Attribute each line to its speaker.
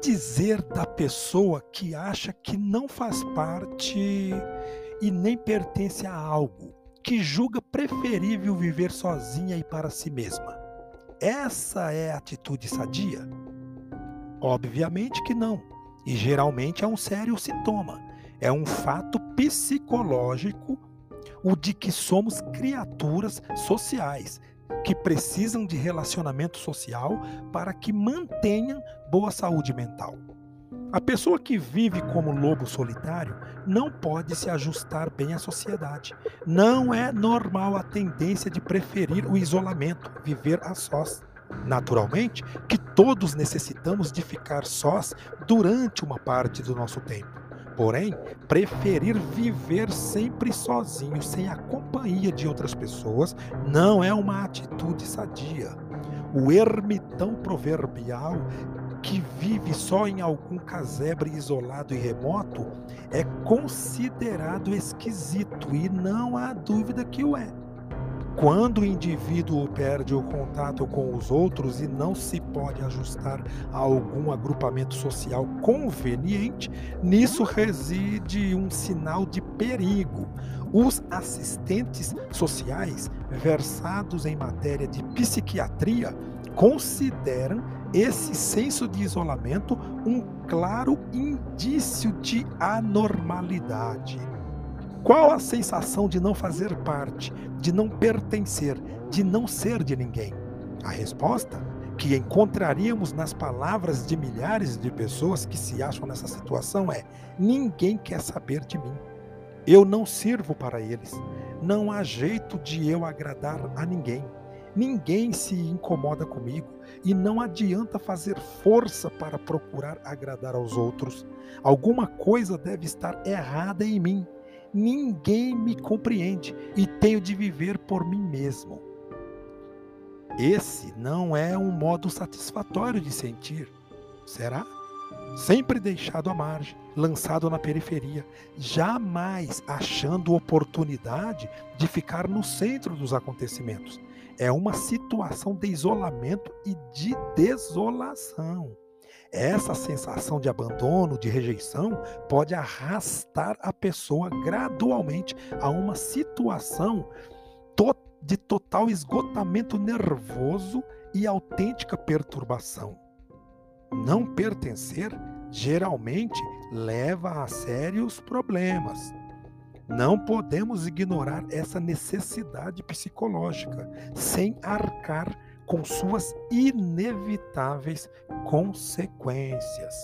Speaker 1: dizer da pessoa que acha que não faz parte e nem pertence a algo, que julga preferível viver sozinha e para si mesma? Essa é a atitude sadia? Obviamente que não, e geralmente é um sério sintoma. É um fato psicológico o de que somos criaturas sociais que precisam de relacionamento social para que mantenham boa saúde mental. A pessoa que vive como lobo solitário não pode se ajustar bem à sociedade. Não é normal a tendência de preferir o isolamento, viver a sós. Naturalmente que todos necessitamos de ficar sós durante uma parte do nosso tempo. Porém, preferir viver sempre sozinho, sem a companhia de outras pessoas, não é uma atitude sadia. O ermitão proverbial que vive só em algum casebre isolado e remoto é considerado esquisito e não há dúvida que o é. Quando o indivíduo perde o contato com os outros e não se pode ajustar a algum agrupamento social conveniente, nisso reside um sinal de perigo. Os assistentes sociais versados em matéria de psiquiatria consideram esse senso de isolamento um claro indício de anormalidade. Qual a sensação de não fazer parte, de não pertencer, de não ser de ninguém? A resposta que encontraríamos nas palavras de milhares de pessoas que se acham nessa situação é: ninguém quer saber de mim. Eu não sirvo para eles. Não há jeito de eu agradar a ninguém. Ninguém se incomoda comigo e não adianta fazer força para procurar agradar aos outros. Alguma coisa deve estar errada em mim ninguém me compreende e tenho de viver por mim mesmo. Esse não é um modo satisfatório de sentir, será? Sempre deixado à margem, lançado na periferia, jamais achando oportunidade de ficar no centro dos acontecimentos. É uma situação de isolamento e de desolação. Essa sensação de abandono, de rejeição, pode arrastar a pessoa gradualmente a uma situação de total esgotamento nervoso e autêntica perturbação. Não pertencer geralmente leva a sérios problemas. Não podemos ignorar essa necessidade psicológica sem arcar com suas inevitáveis consequências.